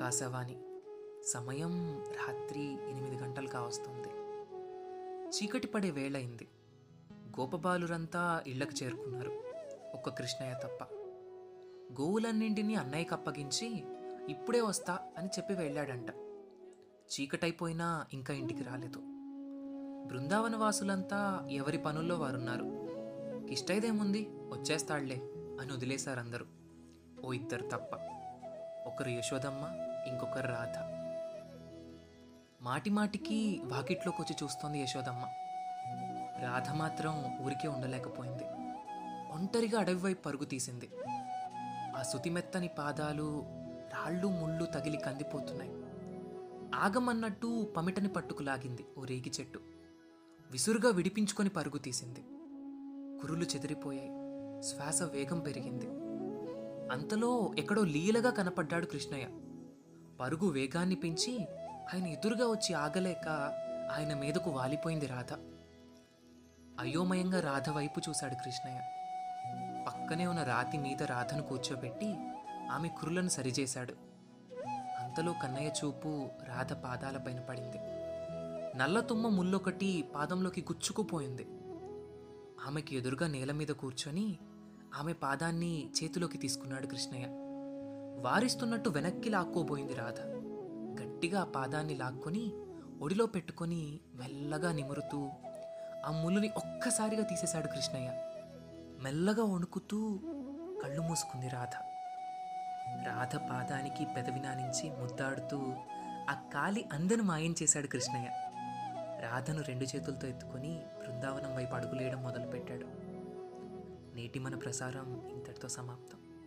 ఆకాశవాణి సమయం రాత్రి ఎనిమిది గంటలు కావస్తుంది. చీకటి పడే వేళయింది గోపబాలురంతా ఇళ్ళకు చేరుకున్నారు. ఒక్క కృష్ణయ్య తప్ప. గోవులన్నింటినీ అన్నయ్యకి అప్పగించి ఇప్పుడే వస్తా అని చెప్పి వెళ్ళాడంట. చీకటైపోయినా ఇంకా ఇంటికి రాలేదు. బృందావన వాసులంతా ఎవరి పనుల్లో వారున్నారు? కిష్టైదేముంది వచ్చేస్తాడులే అని వదిలేశారందరూ. ఓ ఇద్దరు తప్ప. ఒకరు యశోదమ్మ ఇంకొకరు రాధ. మాటి మాటికి వాకిట్లోకి వచ్చి చూస్తోంది యశోదమ్మ. రాధ మాత్రం ఊరికే ఉండలేకపోయింది. ఒంటరిగా అడవి వైపు పరుగు తీసింది. ఆ సుతిమెత్తని పాదాలు రాళ్ళు ముళ్ళు తగిలి కందిపోతున్నాయి. ఆగమన్నట్టు పమిటని పట్టుకు లాగింది ఓ రేగి చెట్టు. విసురుగా విడిపించుకొని పరుగు తీసింది. కురులు చెదిరిపోయాయి. శ్వాస వేగం పెరిగింది. అంతలో ఎక్కడో లీలగా కనపడ్డాడు కృష్ణయ్య. పరుగు వేగాన్ని పెంచి ఆయన ఎదురుగా వచ్చి ఆగలేక ఆయన మీదకు వాలిపోయింది రాధ. అయోమయంగా రాధ వైపు చూశాడు కృష్ణయ్య. పక్కనే ఉన్న రాతి మీద రాధను కూర్చోబెట్టి ఆమె కురులను సరిచేశాడు. అంతలో కన్నయ్య చూపు రాధ పాదాలపైన పడింది. నల్లతుమ్మ ముల్లొకటి పాదంలోకి గుచ్చుకుపోయింది. ఆమెకి ఎదురుగా నేల మీద కూర్చొని ఆమె పాదాన్ని చేతిలోకి తీసుకున్నాడు కృష్ణయ్య. వారిస్తున్నట్టు వెనక్కి లాక్కోబోయింది రాధ. గట్టిగా పాదాన్ని లాక్కొని ఒడిలో పెట్టుకొని మెల్లగా నిమురుతూ ఆ ముళ్ళుని ఒక్కసారిగా తీసేశాడు కృష్ణయ్య. మెల్లగా వణుకుతూ కళ్ళు మూసుకుంది రాధ. రాధ పాదానికి పెదవినానించి ముద్దాడుతూ ఆ కాలి అందను మాయం చేశాడు కృష్ణయ్య. రాధను రెండు చేతులతో ఎత్తుకొని బృందావనం వైపు అడుగులేయడం మొదలుపెట్టాడు. నేటి మన ప్రసారం ఇంతటితో సమాప్తం.